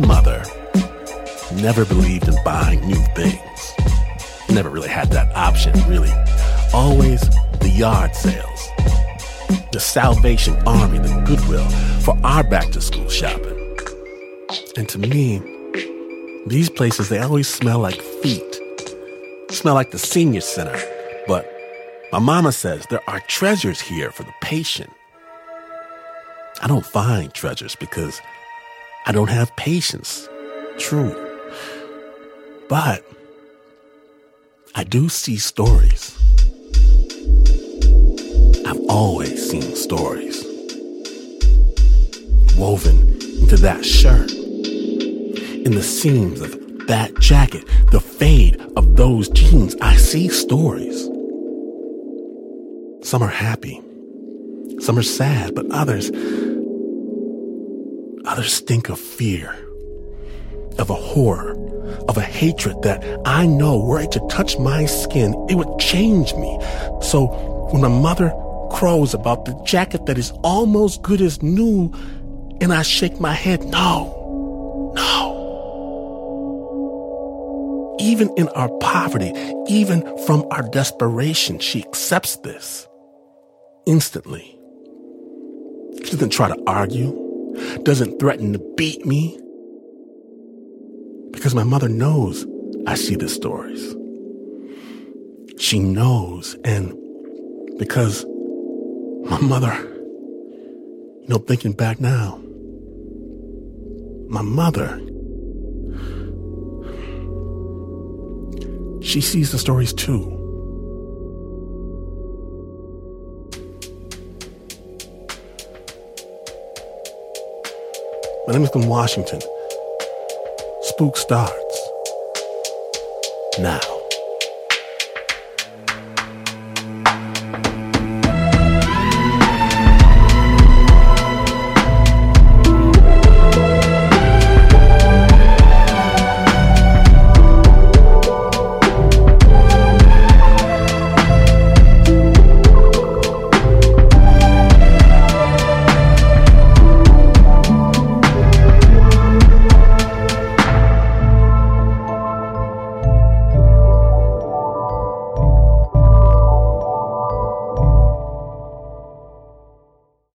never believed in buying new things. Never really had that option, really. Always the yard sales, the Salvation Army, the Goodwill for our back to school shopping. And to me, these places, they always smell like feet. Smell like the senior center. But my mama says there are treasures here for the patient. I don't find treasures because I don't have patience. True. But I do see stories. I've always seen stories woven into that shirt, in the seams of that jacket, the fade of those jeans. I see stories. Some are happy, some are sad, but others, others stink of fear, of a horror, of a hatred that I know were it to touch my skin, it would change me. So when my mother crows about the jacket that is almost good as new, and I shake my head, no, no. Even in our poverty, even from our desperation, she accepts this instantly. She doesn't try to argue, doesn't threaten to beat me. Because my mother knows I see the stories. She knows, and because my mother, you know, thinking back now, my mother, she sees the stories too. My name is Glynn Washington. Spook starts now.